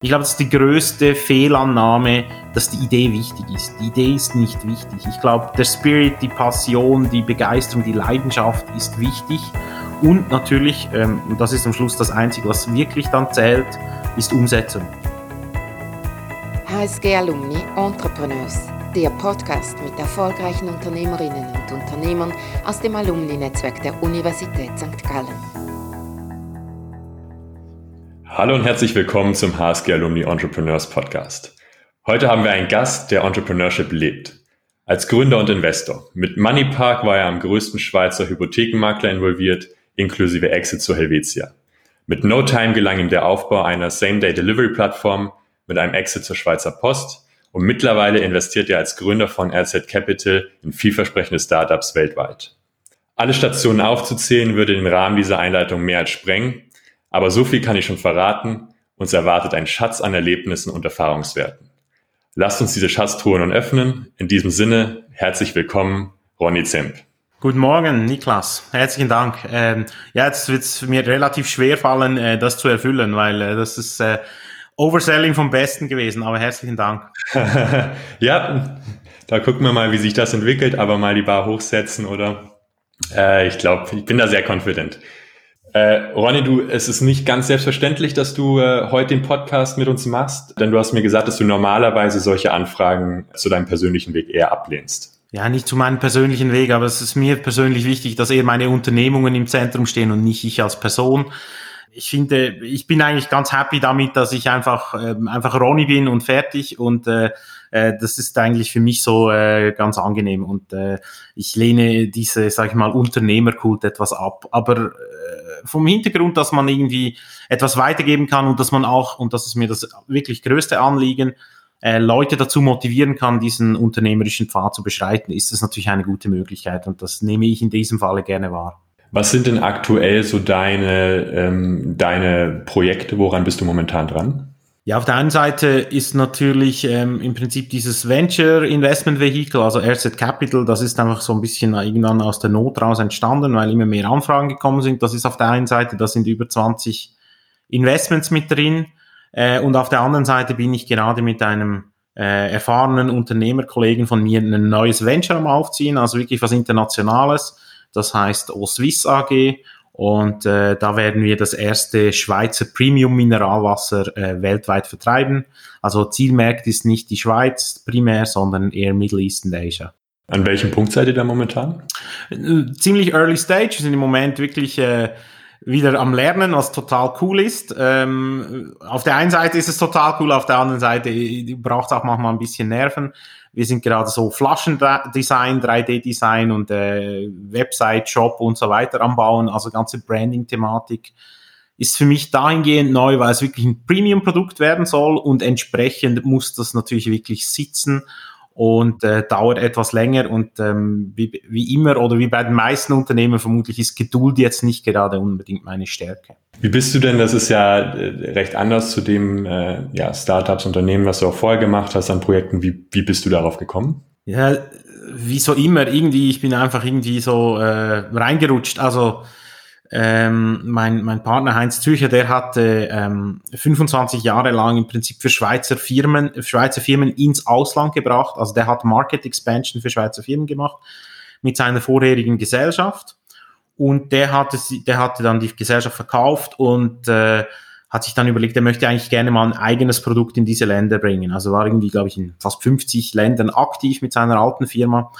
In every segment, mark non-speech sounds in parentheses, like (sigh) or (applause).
Ich glaube, das ist die größte Fehlannahme, dass die Idee wichtig ist. Die Idee ist nicht wichtig. Ich glaube, der Spirit, die Passion, die Begeisterung, die Leidenschaft ist wichtig. Und natürlich, ähm, und das ist am Schluss das Einzige, was wirklich dann zählt, ist Umsetzung. HSG Alumni Entrepreneurs, der Podcast mit erfolgreichen Unternehmerinnen und Unternehmern aus dem Alumni-Netzwerk der Universität St. Gallen. Hallo und herzlich willkommen zum HSG Alumni Entrepreneurs Podcast. Heute haben wir einen Gast, der Entrepreneurship lebt. Als Gründer und Investor. Mit Moneypark war er am größten Schweizer Hypothekenmakler involviert, inklusive Exit zu Helvetia. Mit No Time gelang ihm der Aufbau einer Same-Day-Delivery-Plattform mit einem Exit zur Schweizer Post und mittlerweile investiert er als Gründer von RZ Capital in vielversprechende Startups weltweit. Alle Stationen aufzuzählen würde den Rahmen dieser Einleitung mehr als sprengen. Aber so viel kann ich schon verraten, uns erwartet ein Schatz an Erlebnissen und Erfahrungswerten. Lasst uns diese Schatztruhe nun öffnen. In diesem Sinne, herzlich willkommen, Ronny Zemp. Guten Morgen, Niklas. Herzlichen Dank. Ähm, ja, jetzt wird es mir relativ schwer fallen, äh, das zu erfüllen, weil äh, das ist äh, Overselling vom Besten gewesen, aber herzlichen Dank. (laughs) ja, da gucken wir mal, wie sich das entwickelt, aber mal die Bar hochsetzen, oder? Äh, ich glaube, ich bin da sehr confident. Äh, Ronny, du, es ist nicht ganz selbstverständlich, dass du äh, heute den Podcast mit uns machst, denn du hast mir gesagt, dass du normalerweise solche Anfragen zu deinem persönlichen Weg eher ablehnst. Ja, nicht zu meinem persönlichen Weg, aber es ist mir persönlich wichtig, dass eher meine Unternehmungen im Zentrum stehen und nicht ich als Person. Ich finde, ich bin eigentlich ganz happy damit, dass ich einfach äh, einfach Ronny bin und fertig und äh, äh, das ist eigentlich für mich so äh, ganz angenehm und äh, ich lehne diese, sag ich mal, Unternehmerkult etwas ab. Aber vom Hintergrund, dass man irgendwie etwas weitergeben kann und dass man auch, und das ist mir das wirklich größte Anliegen, äh, Leute dazu motivieren kann, diesen unternehmerischen Pfad zu beschreiten, ist das natürlich eine gute Möglichkeit und das nehme ich in diesem Falle gerne wahr. Was sind denn aktuell so deine, ähm, deine Projekte? Woran bist du momentan dran? Ja, auf der einen Seite ist natürlich ähm, im Prinzip dieses Venture Investment Vehicle, also RZ Capital, das ist einfach so ein bisschen irgendwann aus der Not raus entstanden, weil immer mehr Anfragen gekommen sind. Das ist auf der einen Seite, da sind über 20 Investments mit drin. Äh, und auf der anderen Seite bin ich gerade mit einem äh, erfahrenen Unternehmerkollegen von mir ein neues Venture am Aufziehen, also wirklich was Internationales. Das heißt OSwiss AG und äh, da werden wir das erste Schweizer Premium-Mineralwasser äh, weltweit vertreiben. Also Zielmarkt ist nicht die Schweiz primär, sondern eher Middle East und Asia. An welchem Punkt seid ihr da momentan? Äh, ziemlich early stage, wir sind im Moment wirklich äh, wieder am Lernen, was total cool ist. Ähm, auf der einen Seite ist es total cool, auf der anderen Seite äh, braucht es auch manchmal ein bisschen Nerven. Wir sind gerade so Flaschendesign, 3D-Design und äh, Website, Shop und so weiter am Bauen, also ganze Branding-Thematik ist für mich dahingehend neu, weil es wirklich ein Premium-Produkt werden soll und entsprechend muss das natürlich wirklich sitzen und äh, dauert etwas länger und ähm, wie, wie immer oder wie bei den meisten Unternehmen vermutlich ist Geduld jetzt nicht gerade unbedingt meine Stärke. Wie bist du denn, das ist ja äh, recht anders zu dem äh, ja, Startups, Unternehmen, was du auch vorher gemacht hast an Projekten, wie, wie bist du darauf gekommen? Ja, wie so immer, irgendwie, ich bin einfach irgendwie so äh, reingerutscht, also ähm, mein, mein Partner Heinz Zürcher, der hatte ähm, 25 Jahre lang im Prinzip für Schweizer Firmen, Schweizer Firmen ins Ausland gebracht. Also der hat Market Expansion für Schweizer Firmen gemacht mit seiner vorherigen Gesellschaft. Und der hatte, der hatte dann die Gesellschaft verkauft und äh, hat sich dann überlegt, er möchte eigentlich gerne mal ein eigenes Produkt in diese Länder bringen. Also war irgendwie, glaube ich, in fast 50 Ländern aktiv mit seiner alten Firma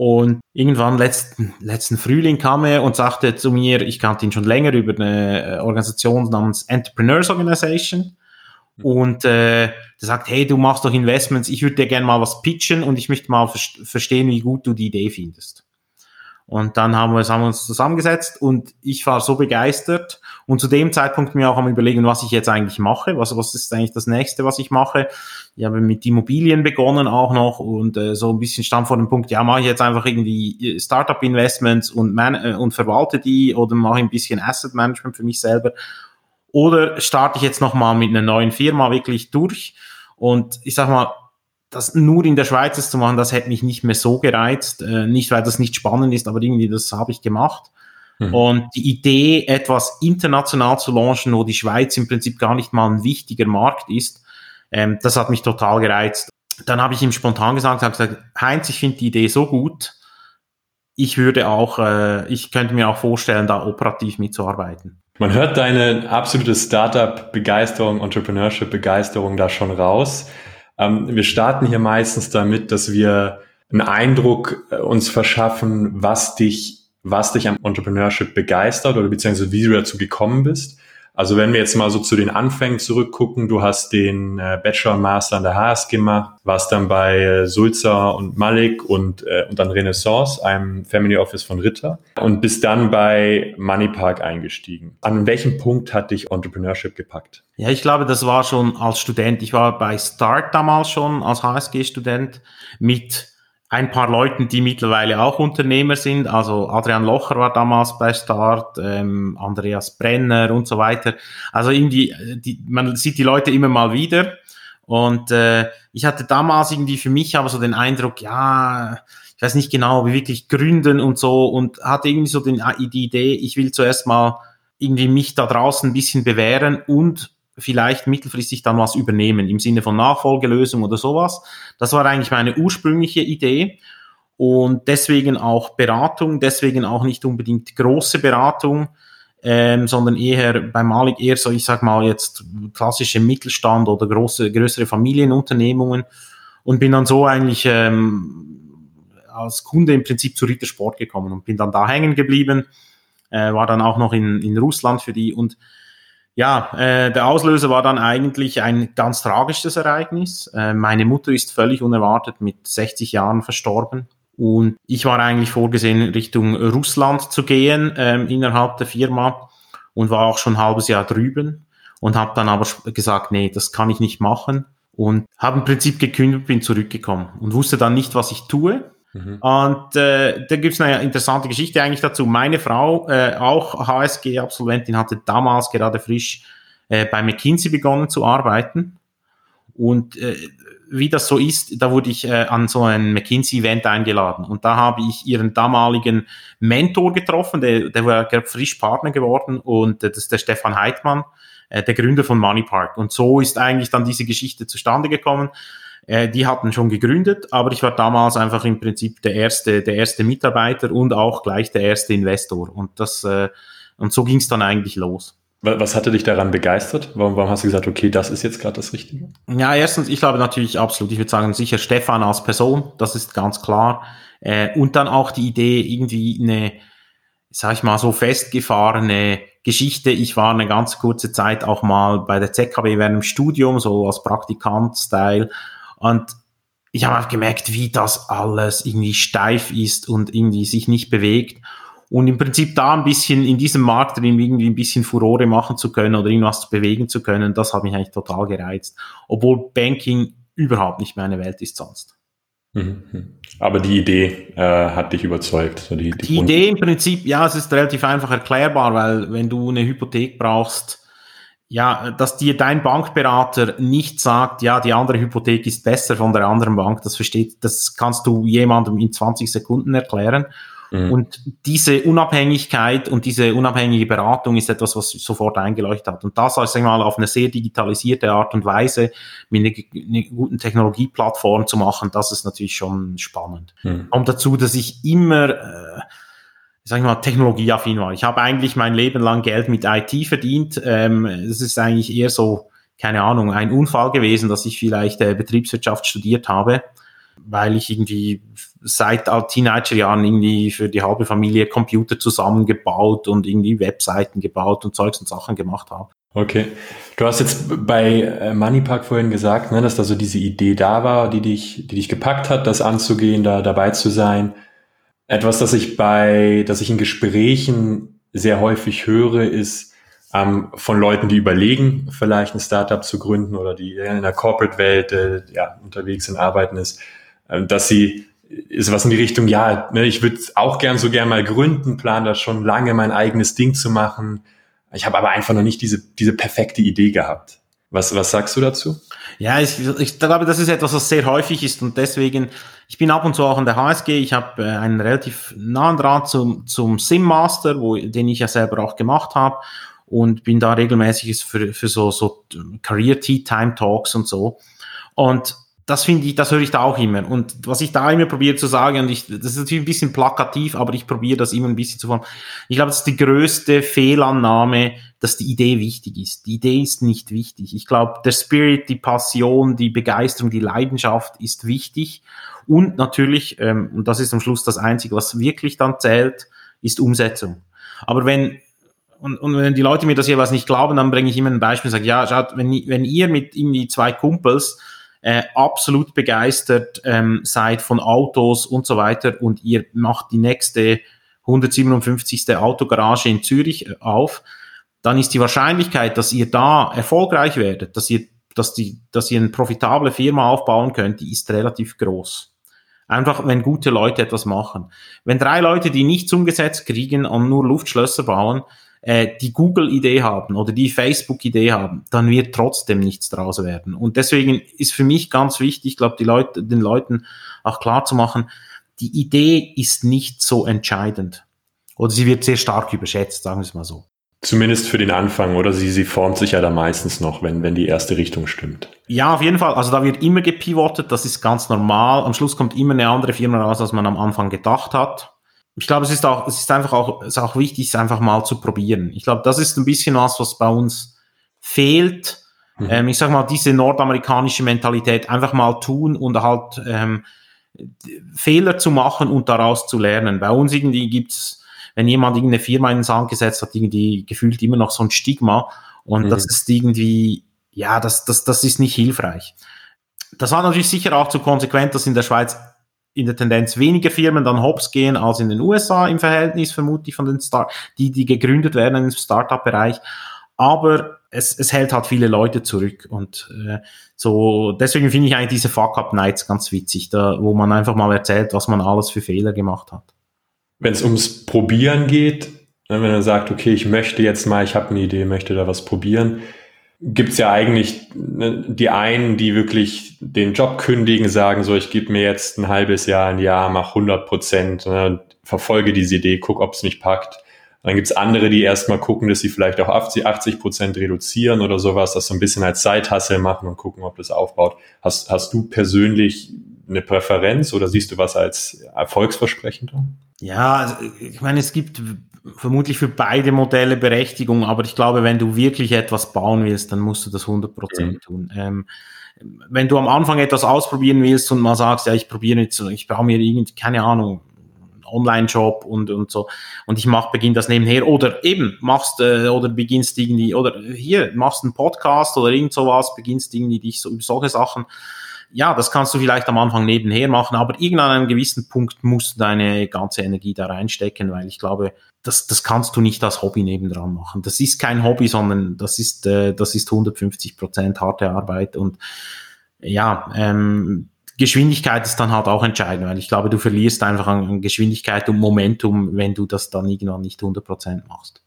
und irgendwann letzten, letzten Frühling kam er und sagte zu mir, ich kannte ihn schon länger über eine äh, Organisation namens Entrepreneurs Organization. Und äh, der sagt, hey, du machst doch Investments, ich würde dir gerne mal was pitchen und ich möchte mal verstehen, wie gut du die Idee findest. Und dann haben wir, haben wir uns zusammengesetzt und ich war so begeistert. Und zu dem Zeitpunkt mir auch am überlegen, was ich jetzt eigentlich mache, was, was ist eigentlich das nächste, was ich mache. Ich habe mit Immobilien begonnen auch noch und äh, so ein bisschen stand vor dem Punkt, ja, mache ich jetzt einfach irgendwie äh, Startup-Investments und, man, äh, und verwalte die oder mache ein bisschen Asset Management für mich selber? Oder starte ich jetzt nochmal mit einer neuen Firma wirklich durch? Und ich sag mal, das nur in der Schweiz zu machen, das hätte mich nicht mehr so gereizt. Äh, nicht, weil das nicht spannend ist, aber irgendwie das habe ich gemacht. Mhm. Und die Idee, etwas international zu launchen, wo die Schweiz im Prinzip gar nicht mal ein wichtiger Markt ist, ähm, das hat mich total gereizt. Dann habe ich ihm spontan gesagt, habe gesagt, Heinz, ich finde die Idee so gut, ich würde auch, äh, ich könnte mir auch vorstellen, da operativ mitzuarbeiten. Man hört deine absolute Startup-Begeisterung, Entrepreneurship-Begeisterung da schon raus. Ähm, wir starten hier meistens damit, dass wir einen Eindruck äh, uns verschaffen, was dich was dich am Entrepreneurship begeistert oder beziehungsweise wie du dazu gekommen bist. Also wenn wir jetzt mal so zu den Anfängen zurückgucken, du hast den äh, Bachelor und Master an der HS gemacht, warst dann bei äh, Sulzer und Malik und, äh, und dann Renaissance, einem Family Office von Ritter und bist dann bei Moneypark eingestiegen. An welchem Punkt hat dich Entrepreneurship gepackt? Ja, ich glaube, das war schon als Student. Ich war bei Start damals schon als HSG-Student mit ein paar Leuten, die mittlerweile auch Unternehmer sind. Also Adrian Locher war damals bei Start, ähm, Andreas Brenner und so weiter. Also irgendwie, äh, die, man sieht die Leute immer mal wieder. Und äh, ich hatte damals irgendwie für mich aber so den Eindruck, ja, ich weiß nicht genau, wie wirklich gründen und so und hatte irgendwie so den, die Idee, ich will zuerst mal irgendwie mich da draußen ein bisschen bewähren und vielleicht mittelfristig dann was übernehmen im Sinne von Nachfolgelösung oder sowas. Das war eigentlich meine ursprüngliche Idee. Und deswegen auch Beratung, deswegen auch nicht unbedingt große Beratung, ähm, sondern eher bei Malik eher so, ich sag mal jetzt klassische Mittelstand oder große, größere Familienunternehmungen. Und bin dann so eigentlich ähm, als Kunde im Prinzip zu Rittersport gekommen und bin dann da hängen geblieben, äh, war dann auch noch in, in Russland für die. Und ja, äh, der Auslöser war dann eigentlich ein ganz tragisches Ereignis. Äh, meine Mutter ist völlig unerwartet mit 60 Jahren verstorben. Und ich war eigentlich vorgesehen, Richtung Russland zu gehen ähm, innerhalb der Firma und war auch schon ein halbes Jahr drüben und habe dann aber gesagt, nee, das kann ich nicht machen und habe im Prinzip gekündigt, bin zurückgekommen und wusste dann nicht, was ich tue Mhm. Und äh, da gibt's eine interessante Geschichte eigentlich dazu. Meine Frau, äh, auch HSG-Absolventin, hatte damals gerade frisch äh, bei McKinsey begonnen zu arbeiten. Und äh, wie das so ist, da wurde ich äh, an so ein McKinsey-Event eingeladen. Und da habe ich ihren damaligen Mentor getroffen, der, der war gerade frisch Partner geworden. Und äh, das ist der Stefan Heidmann, äh, der Gründer von Moneypark. Und so ist eigentlich dann diese Geschichte zustande gekommen. Äh, die hatten schon gegründet, aber ich war damals einfach im Prinzip der erste, der erste Mitarbeiter und auch gleich der erste Investor. Und das äh, und so ging es dann eigentlich los. Was hatte dich daran begeistert? Warum, warum hast du gesagt, okay, das ist jetzt gerade das Richtige? Ja, erstens, ich glaube natürlich absolut, ich würde sagen, sicher Stefan als Person, das ist ganz klar. Äh, und dann auch die Idee, irgendwie eine, sag ich mal, so festgefahrene Geschichte. Ich war eine ganz kurze Zeit auch mal bei der ZKB während dem Studium, so als Praktikant-Style und ich habe gemerkt, wie das alles irgendwie steif ist und irgendwie sich nicht bewegt. Und im Prinzip da ein bisschen in diesem Markt drin irgendwie ein bisschen Furore machen zu können oder irgendwas bewegen zu können, das hat mich eigentlich total gereizt. Obwohl Banking überhaupt nicht meine Welt ist sonst. Mhm. Aber die Idee äh, hat dich überzeugt. die, die, die Idee im Prinzip, ja, es ist relativ einfach erklärbar, weil wenn du eine Hypothek brauchst, ja, dass dir dein Bankberater nicht sagt, ja, die andere Hypothek ist besser von der anderen Bank, das versteht, das kannst du jemandem in 20 Sekunden erklären. Mhm. Und diese Unabhängigkeit und diese unabhängige Beratung ist etwas, was sofort eingeleuchtet hat. Und das, sag ich mal, auf eine sehr digitalisierte Art und Weise mit einer, einer guten Technologieplattform zu machen, das ist natürlich schon spannend. Mhm. Und dazu, dass ich immer, äh, sag ich mal, technologieaffin war. Ich habe eigentlich mein Leben lang Geld mit IT verdient. Ähm, es ist eigentlich eher so, keine Ahnung, ein Unfall gewesen, dass ich vielleicht äh, Betriebswirtschaft studiert habe, weil ich irgendwie seit Teenagerjahren irgendwie für die halbe Familie Computer zusammengebaut und irgendwie Webseiten gebaut und Zeugs und Sachen gemacht habe. Okay. Du hast jetzt bei äh, Moneypark vorhin gesagt, ne, dass da so diese Idee da war, die dich, die dich gepackt hat, das anzugehen, da dabei zu sein. Etwas, das ich bei, das ich in Gesprächen sehr häufig höre, ist ähm, von Leuten, die überlegen, vielleicht ein Startup zu gründen oder die in der Corporate-Welt äh, ja, unterwegs sind, arbeiten ist, äh, dass sie ist was in die Richtung, ja, ne, ich würde auch gern so gern mal gründen, plan da schon lange mein eigenes Ding zu machen. Ich habe aber einfach noch nicht diese, diese perfekte Idee gehabt. Was, was sagst du dazu? Ja, ich, ich glaube, das ist etwas, was sehr häufig ist und deswegen Ich bin ab und zu auch an der HSG. Ich habe äh, einen relativ nahen Draht zum, zum Sim Master, den ich ja selber auch gemacht habe und bin da regelmäßig für, für so, so Career Tea Time Talks und so. Und das finde ich, das höre ich da auch immer. Und was ich da immer probiere zu sagen, und ich, das ist natürlich ein bisschen plakativ, aber ich probiere das immer ein bisschen zu formen. Ich glaube, das ist die größte Fehlannahme, dass die Idee wichtig ist. Die Idee ist nicht wichtig. Ich glaube, der Spirit, die Passion, die Begeisterung, die Leidenschaft ist wichtig. Und natürlich, ähm, und das ist am Schluss das Einzige, was wirklich dann zählt, ist Umsetzung. Aber wenn und, und wenn die Leute mir das jeweils nicht glauben, dann bringe ich immer ein Beispiel und sage, ja, schaut, wenn, wenn ihr mit irgendwie zwei Kumpels äh, absolut begeistert ähm, seid von Autos und so weiter und ihr macht die nächste 157. Autogarage in Zürich äh, auf, dann ist die Wahrscheinlichkeit, dass ihr da erfolgreich werdet, dass ihr, dass die, dass ihr eine profitable Firma aufbauen könnt, die ist relativ groß. Einfach, wenn gute Leute etwas machen. Wenn drei Leute, die nichts umgesetzt kriegen und nur Luftschlösser bauen, äh, die Google-Idee haben oder die Facebook-Idee haben, dann wird trotzdem nichts draus werden. Und deswegen ist für mich ganz wichtig, ich glaube, die Leute, den Leuten auch klar zu machen, die Idee ist nicht so entscheidend. Oder sie wird sehr stark überschätzt, sagen wir es mal so. Zumindest für den Anfang, oder sie, sie formt sich ja da meistens noch, wenn, wenn die erste Richtung stimmt. Ja, auf jeden Fall. Also da wird immer gepivotet, das ist ganz normal. Am Schluss kommt immer eine andere Firma raus, als man am Anfang gedacht hat ich glaube, es ist auch, es ist einfach auch, es ist auch wichtig, es einfach mal zu probieren. Ich glaube, das ist ein bisschen was, was bei uns fehlt. Mhm. Ähm, ich sag mal, diese nordamerikanische Mentalität einfach mal tun und halt ähm, Fehler zu machen und daraus zu lernen. Bei uns irgendwie gibt's, wenn jemand irgendeine Firma in den Sand gesetzt hat, irgendwie gefühlt immer noch so ein Stigma und mhm. das ist irgendwie, ja, das, das, das ist nicht hilfreich. Das war natürlich sicher auch zu konsequent, dass in der Schweiz in der Tendenz weniger Firmen dann hops gehen als in den USA im Verhältnis, vermutlich von den Start, die, die gegründet werden im Startup-Bereich. Aber es, es hält halt viele Leute zurück und äh, so deswegen finde ich eigentlich diese Fuck-Up-Nights ganz witzig, da, wo man einfach mal erzählt, was man alles für Fehler gemacht hat. Wenn es ums Probieren geht, ne, wenn er sagt, okay, ich möchte jetzt mal, ich habe eine Idee, möchte da was probieren, gibt's ja eigentlich ne, die einen, die wirklich den Job kündigen, sagen so, ich gebe mir jetzt ein halbes Jahr, ein Jahr, mach 100 Prozent, ne, verfolge diese Idee, guck, ob es mich packt. Dann gibt's andere, die erstmal gucken, dass sie vielleicht auch 80 Prozent reduzieren oder sowas, das so ein bisschen als Zeithassel machen und gucken, ob das aufbaut. Hast, hast du persönlich eine Präferenz oder siehst du was als erfolgsversprechend? Ja, also ich meine, es gibt vermutlich für beide Modelle Berechtigung, aber ich glaube, wenn du wirklich etwas bauen willst, dann musst du das 100% mhm. tun. Ähm, wenn du am Anfang etwas ausprobieren willst und mal sagst, ja, ich probiere jetzt, ich brauche mir irgendwie, keine Ahnung, Online-Shop und, und so. Und ich mach, beginn das nebenher. Oder eben, machst, äh, oder beginnst irgendwie, oder hier, machst einen Podcast oder irgend sowas, beginnst irgendwie dich so über solche Sachen ja, das kannst du vielleicht am Anfang nebenher machen, aber irgendwann an einem gewissen Punkt musst du deine ganze Energie da reinstecken, weil ich glaube, das, das kannst du nicht als Hobby nebendran machen. Das ist kein Hobby, sondern das ist, äh, das ist 150 Prozent harte Arbeit und ja, ähm, Geschwindigkeit ist dann halt auch entscheidend, weil ich glaube, du verlierst einfach an Geschwindigkeit und Momentum, wenn du das dann irgendwann nicht 100 Prozent machst.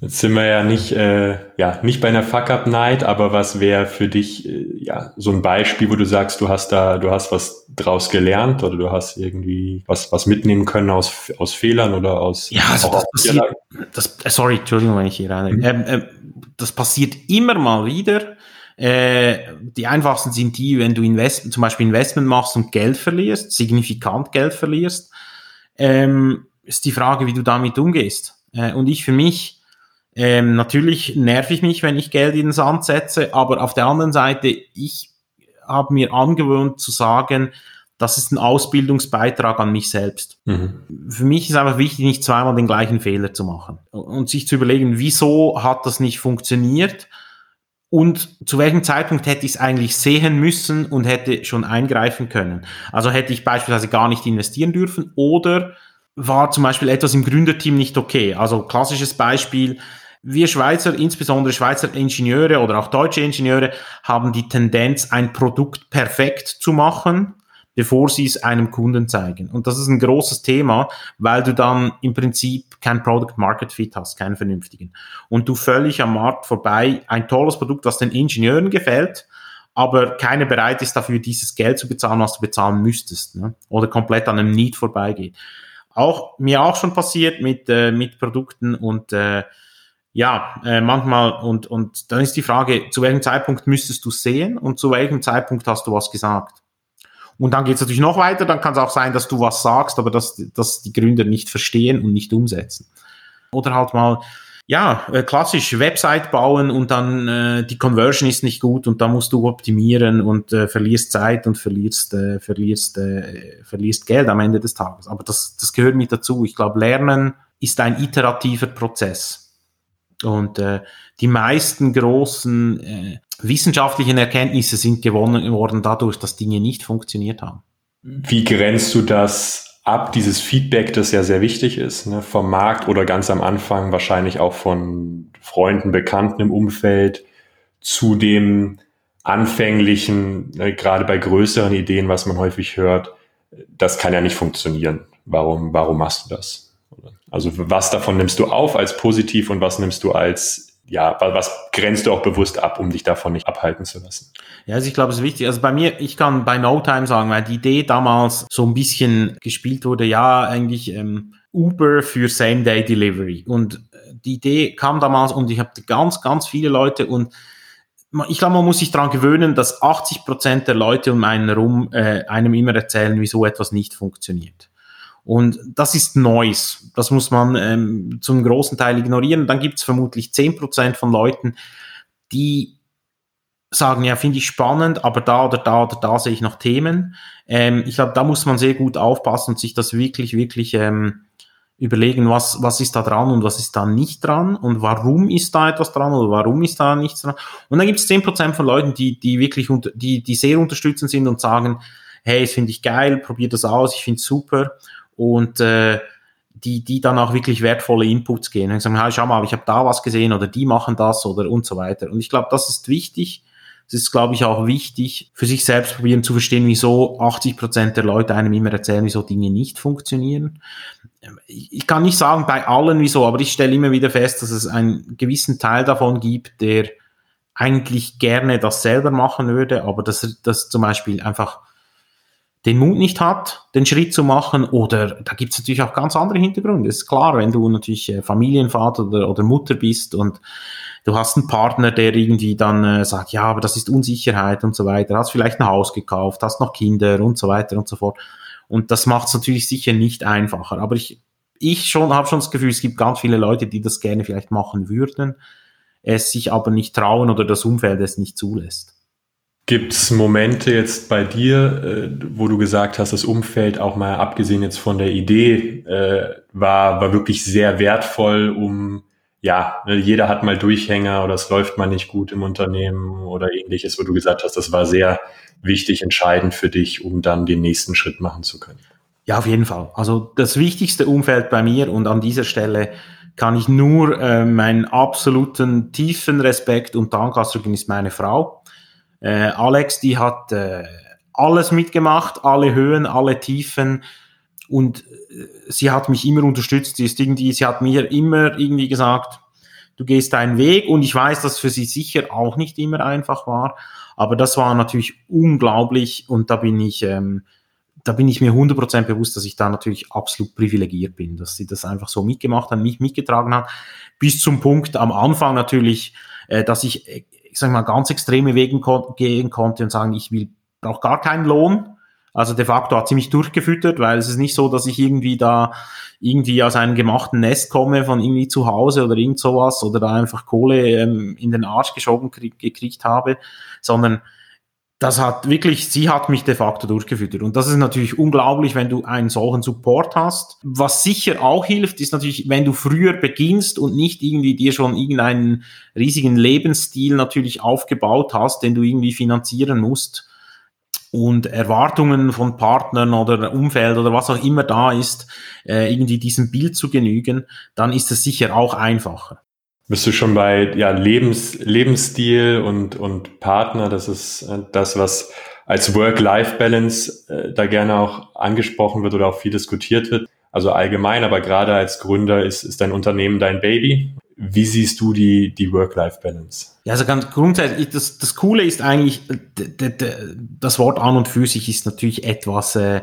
Jetzt sind wir ja nicht, äh, ja, nicht bei einer Fuck-Up-Night, aber was wäre für dich äh, ja so ein Beispiel, wo du sagst, du hast da, du hast was draus gelernt oder du hast irgendwie was, was mitnehmen können aus, aus Fehlern oder aus. Ja, also das passiert, das, äh, sorry, Entschuldigung, wenn ich hier rein. Mhm. Ähm, äh, das passiert immer mal wieder. Äh, die einfachsten sind die, wenn du Invest, zum Beispiel Investment machst und Geld verlierst, signifikant Geld verlierst, ähm, ist die Frage, wie du damit umgehst. Äh, und ich für mich, ähm, natürlich nerv ich mich, wenn ich Geld in den Sand setze, aber auf der anderen Seite, ich habe mir angewöhnt zu sagen, das ist ein Ausbildungsbeitrag an mich selbst. Mhm. Für mich ist einfach wichtig, nicht zweimal den gleichen Fehler zu machen und sich zu überlegen, wieso hat das nicht funktioniert und zu welchem Zeitpunkt hätte ich es eigentlich sehen müssen und hätte schon eingreifen können. Also hätte ich beispielsweise gar nicht investieren dürfen oder war zum Beispiel etwas im Gründerteam nicht okay. Also klassisches Beispiel, wir Schweizer, insbesondere Schweizer Ingenieure oder auch deutsche Ingenieure, haben die Tendenz, ein Produkt perfekt zu machen, bevor sie es einem Kunden zeigen. Und das ist ein großes Thema, weil du dann im Prinzip kein Product Market Fit hast, keinen vernünftigen. Und du völlig am Markt vorbei ein tolles Produkt, was den Ingenieuren gefällt, aber keiner bereit ist dafür, dieses Geld zu bezahlen, was du bezahlen müsstest, ne? oder komplett an einem Need vorbeigeht. Auch mir auch schon passiert mit äh, mit Produkten und äh, ja, äh, manchmal und und dann ist die Frage, zu welchem Zeitpunkt müsstest du sehen und zu welchem Zeitpunkt hast du was gesagt? Und dann geht es natürlich noch weiter, dann kann es auch sein, dass du was sagst, aber dass, dass die Gründer nicht verstehen und nicht umsetzen. Oder halt mal, ja, äh, klassisch Website bauen und dann äh, die Conversion ist nicht gut und da musst du optimieren und äh, verlierst Zeit und verlierst, äh, verlierst, äh, verlierst Geld am Ende des Tages. Aber das, das gehört mit dazu. Ich glaube, Lernen ist ein iterativer Prozess. Und äh, die meisten großen äh, wissenschaftlichen Erkenntnisse sind gewonnen worden dadurch, dass Dinge nicht funktioniert haben. Wie grenzt du das ab, dieses Feedback, das ja sehr wichtig ist, ne, vom Markt oder ganz am Anfang wahrscheinlich auch von Freunden, Bekannten im Umfeld zu dem anfänglichen, ne, gerade bei größeren Ideen, was man häufig hört, das kann ja nicht funktionieren. Warum, warum machst du das? Also was davon nimmst du auf als positiv und was nimmst du als ja, was grenzt du auch bewusst ab, um dich davon nicht abhalten zu lassen? Ja, also ich glaube, es ist wichtig. Also bei mir, ich kann bei No Time sagen, weil die Idee damals so ein bisschen gespielt wurde, ja, eigentlich ähm, Uber für Same-Day-Delivery. Und äh, die Idee kam damals und ich habe ganz, ganz viele Leute und ich glaube, man muss sich daran gewöhnen, dass 80 Prozent der Leute um einen herum äh, einem immer erzählen, wieso etwas nicht funktioniert. Und das ist Noise. Das muss man ähm, zum großen Teil ignorieren. Dann gibt es vermutlich zehn Prozent von Leuten, die sagen, ja, finde ich spannend, aber da oder da oder da sehe ich noch Themen. Ähm, ich glaube, da muss man sehr gut aufpassen und sich das wirklich, wirklich ähm, überlegen, was, was ist da dran und was ist da nicht dran und warum ist da etwas dran oder warum ist da nichts dran. Und dann gibt es zehn Prozent von Leuten, die, die wirklich, die, die sehr unterstützend sind und sagen, hey, das finde ich geil, probier das aus, ich finde es super und äh, die, die dann auch wirklich wertvolle Inputs gehen. Und sagen, hey, schau mal, ich habe da was gesehen oder die machen das oder und so weiter. Und ich glaube, das ist wichtig. Es ist, glaube ich, auch wichtig, für sich selbst probieren zu verstehen, wieso 80 Prozent der Leute einem immer erzählen, wieso Dinge nicht funktionieren. Ich kann nicht sagen bei allen wieso, aber ich stelle immer wieder fest, dass es einen gewissen Teil davon gibt, der eigentlich gerne das selber machen würde, aber dass, dass zum Beispiel einfach den Mut nicht hat, den Schritt zu machen. Oder da gibt es natürlich auch ganz andere Hintergründe. Ist klar, wenn du natürlich äh, Familienvater oder, oder Mutter bist und du hast einen Partner, der irgendwie dann äh, sagt, ja, aber das ist Unsicherheit und so weiter, hast vielleicht ein Haus gekauft, hast noch Kinder und so weiter und so fort. Und das macht es natürlich sicher nicht einfacher. Aber ich, ich schon habe schon das Gefühl, es gibt ganz viele Leute, die das gerne vielleicht machen würden, es sich aber nicht trauen oder das Umfeld es nicht zulässt. Gibt es Momente jetzt bei dir, äh, wo du gesagt hast, das Umfeld auch mal abgesehen jetzt von der Idee äh, war, war wirklich sehr wertvoll, um ja, ne, jeder hat mal Durchhänger oder es läuft mal nicht gut im Unternehmen oder ähnliches, wo du gesagt hast, das war sehr wichtig, entscheidend für dich, um dann den nächsten Schritt machen zu können. Ja, auf jeden Fall. Also das wichtigste Umfeld bei mir und an dieser Stelle kann ich nur äh, meinen absoluten tiefen Respekt und Dank ausdrücken, ist meine Frau äh, Alex, die hat äh, alles mitgemacht, alle Höhen, alle Tiefen. Und äh, sie hat mich immer unterstützt. Sie ist irgendwie, sie hat mir immer irgendwie gesagt, du gehst deinen Weg. Und ich weiß, dass für sie sicher auch nicht immer einfach war, aber das war natürlich unglaublich. Und da bin ich, ähm, da bin ich mir 100% bewusst, dass ich da natürlich absolut privilegiert bin, dass sie das einfach so mitgemacht hat, mich mitgetragen hat, bis zum Punkt am Anfang natürlich, äh, dass ich ich sag mal, ganz extreme Wege gehen konnte und sagen, ich will, brauche gar keinen Lohn. Also de facto hat sie mich durchgefüttert, weil es ist nicht so, dass ich irgendwie da irgendwie aus einem gemachten Nest komme von irgendwie zu Hause oder irgend sowas oder da einfach Kohle ähm, in den Arsch geschoben krieg, gekriegt habe, sondern das hat wirklich, sie hat mich de facto durchgefüttert. Und das ist natürlich unglaublich, wenn du einen solchen Support hast. Was sicher auch hilft, ist natürlich, wenn du früher beginnst und nicht irgendwie dir schon irgendeinen riesigen Lebensstil natürlich aufgebaut hast, den du irgendwie finanzieren musst und Erwartungen von Partnern oder Umfeld oder was auch immer da ist, äh, irgendwie diesem Bild zu genügen, dann ist es sicher auch einfacher bist du schon bei ja, Lebens, Lebensstil und, und Partner. Das ist äh, das, was als Work-Life-Balance äh, da gerne auch angesprochen wird oder auch viel diskutiert wird. Also allgemein, aber gerade als Gründer ist, ist dein Unternehmen dein Baby. Wie siehst du die, die Work-Life-Balance? Ja, also ganz grundsätzlich, das, das Coole ist eigentlich, das Wort an und für sich ist natürlich etwas, äh,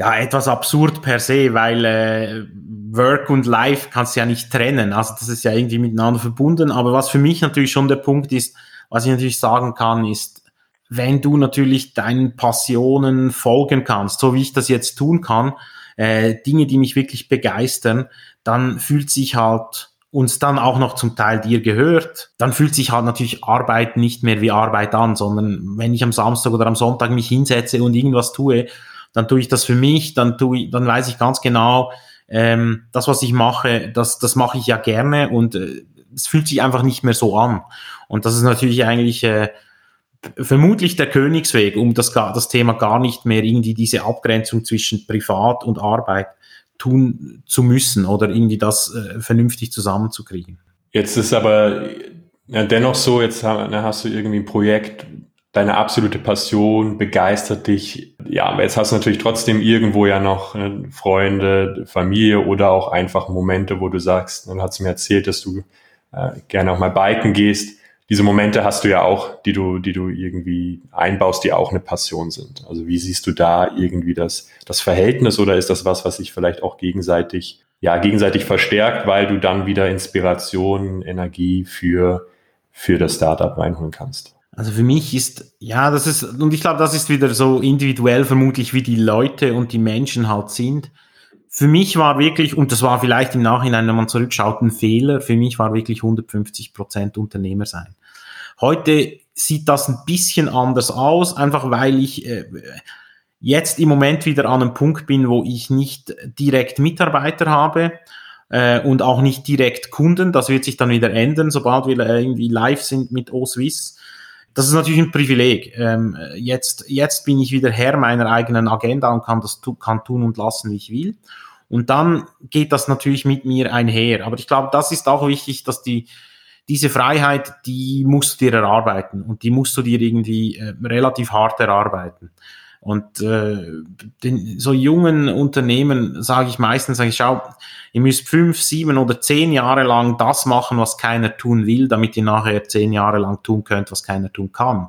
ja, etwas absurd per se, weil äh, Work und Life kannst du ja nicht trennen. Also das ist ja irgendwie miteinander verbunden. Aber was für mich natürlich schon der Punkt ist, was ich natürlich sagen kann, ist, wenn du natürlich deinen Passionen folgen kannst, so wie ich das jetzt tun kann, äh, Dinge, die mich wirklich begeistern, dann fühlt sich halt uns dann auch noch zum Teil dir gehört, dann fühlt sich halt natürlich Arbeit nicht mehr wie Arbeit an, sondern wenn ich am Samstag oder am Sonntag mich hinsetze und irgendwas tue, dann tue ich das für mich, dann tue ich, dann weiß ich ganz genau, ähm, das, was ich mache, das, das mache ich ja gerne und äh, es fühlt sich einfach nicht mehr so an. Und das ist natürlich eigentlich äh, vermutlich der Königsweg, um das, das Thema gar nicht mehr irgendwie diese Abgrenzung zwischen Privat und Arbeit tun zu müssen oder irgendwie das äh, vernünftig zusammenzukriegen. Jetzt ist aber ja, dennoch so, jetzt hast du irgendwie ein Projekt, deine absolute Passion begeistert dich. Ja, aber jetzt hast du natürlich trotzdem irgendwo ja noch äh, Freunde, Familie oder auch einfach Momente, wo du sagst, dann hat sie mir erzählt, dass du äh, gerne auch mal biken gehst diese Momente hast du ja auch, die du, die du irgendwie einbaust, die auch eine Passion sind. Also wie siehst du da irgendwie das, das Verhältnis oder ist das was, was sich vielleicht auch gegenseitig, ja, gegenseitig verstärkt, weil du dann wieder Inspiration, Energie für, für das Startup reinholen kannst? Also für mich ist, ja, das ist, und ich glaube, das ist wieder so individuell vermutlich, wie die Leute und die Menschen halt sind. Für mich war wirklich, und das war vielleicht im Nachhinein, wenn man zurückschaut, ein Fehler, für mich war wirklich 150 Prozent Unternehmer sein. Heute sieht das ein bisschen anders aus, einfach weil ich äh, jetzt im Moment wieder an einem Punkt bin, wo ich nicht direkt Mitarbeiter habe äh, und auch nicht direkt Kunden. Das wird sich dann wieder ändern, sobald wir irgendwie live sind mit OSWIS. Das ist natürlich ein Privileg. Ähm, jetzt, jetzt bin ich wieder Herr meiner eigenen Agenda und kann das tu kann tun und lassen, wie ich will. Und dann geht das natürlich mit mir einher. Aber ich glaube, das ist auch wichtig, dass die, diese Freiheit, die musst du dir erarbeiten und die musst du dir irgendwie äh, relativ hart erarbeiten. Und äh, den, so jungen Unternehmen sage ich meistens, sage ich, schau, ihr müsst fünf, sieben oder zehn Jahre lang das machen, was keiner tun will, damit ihr nachher zehn Jahre lang tun könnt, was keiner tun kann.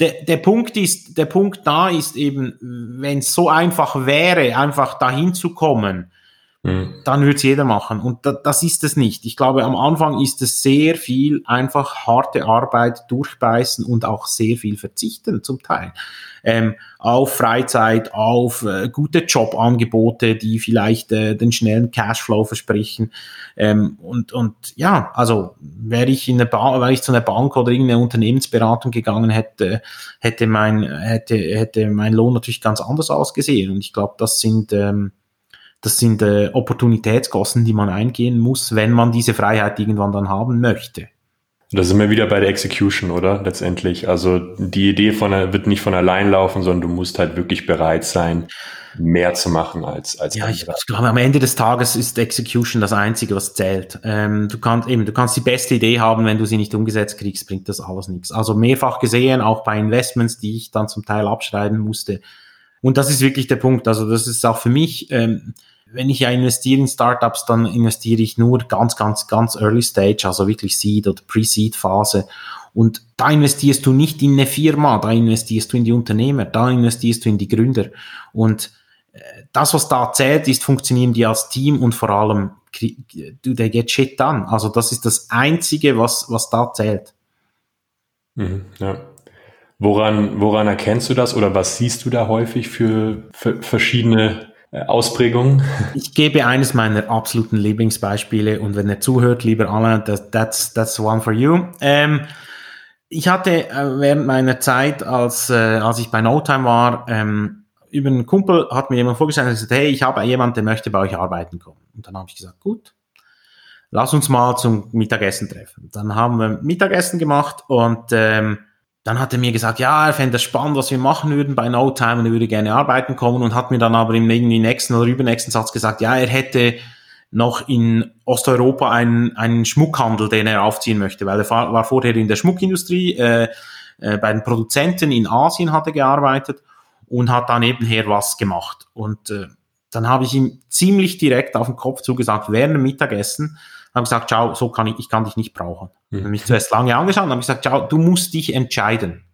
Der, der Punkt ist, der Punkt da ist eben, wenn es so einfach wäre, einfach dahin zu kommen, Mhm. Dann würde es jeder machen. Und da, das ist es nicht. Ich glaube, am Anfang ist es sehr viel einfach harte Arbeit, durchbeißen und auch sehr viel verzichten zum Teil. Ähm, auf Freizeit, auf äh, gute Jobangebote, die vielleicht äh, den schnellen Cashflow versprechen. Ähm, und, und ja, also wäre ich in eine Bank, wäre ich zu einer Bank oder irgendeine Unternehmensberatung gegangen hätte, hätte mein, hätte, hätte mein Lohn natürlich ganz anders ausgesehen. Und ich glaube, das sind ähm, das sind äh, Opportunitätskosten, die man eingehen muss, wenn man diese Freiheit irgendwann dann haben möchte. Da sind wir wieder bei der Execution, oder? Letztendlich. Also die Idee von wird nicht von allein laufen, sondern du musst halt wirklich bereit sein, mehr zu machen als als Ja, ich, ich, glaube, am Ende des Tages ist Execution das Einzige, was zählt. Ähm, du kannst eben, du kannst die beste Idee haben, wenn du sie nicht umgesetzt kriegst, bringt das alles nichts. Also mehrfach gesehen, auch bei Investments, die ich dann zum Teil abschreiben musste. Und das ist wirklich der Punkt. Also das ist auch für mich. Ähm, wenn ich ja investiere in Startups, dann investiere ich nur ganz, ganz, ganz early stage, also wirklich Seed oder Pre-Seed Phase. Und da investierst du nicht in eine Firma, da investierst du in die Unternehmer, da investierst du in die Gründer. Und äh, das, was da zählt, ist, funktionieren die als Team und vor allem, do they get shit done. Also das ist das Einzige, was, was da zählt. Mhm, ja. Woran, woran erkennst du das oder was siehst du da häufig für, für verschiedene Ausprägung? (laughs) Ich gebe eines meiner absoluten Lieblingsbeispiele und wenn er zuhört, lieber Alain, das, that's, that's one for you. Ähm, ich hatte äh, während meiner Zeit, als, äh, als ich bei No Time war, ähm, über einen Kumpel hat mir jemand vorgestellt und gesagt, hey, ich habe jemanden, der möchte bei euch arbeiten kommen. Und dann habe ich gesagt, gut, lass uns mal zum Mittagessen treffen. Dann haben wir Mittagessen gemacht und ähm, dann hat er mir gesagt, ja, er fände das spannend, was wir machen würden bei No Time und er würde gerne arbeiten kommen und hat mir dann aber im nächsten oder übernächsten Satz gesagt, ja, er hätte noch in Osteuropa einen, einen Schmuckhandel, den er aufziehen möchte, weil er war vorher in der Schmuckindustrie, äh, äh, bei den Produzenten in Asien hat er gearbeitet und hat da nebenher was gemacht. Und äh, dann habe ich ihm ziemlich direkt auf den Kopf zugesagt, während dem Mittagessen, habe gesagt, ciao, so kann ich, ich kann dich nicht brauchen. Mhm. Habe mich zuerst lange angeschaut und habe gesagt, ciao, du musst dich entscheiden.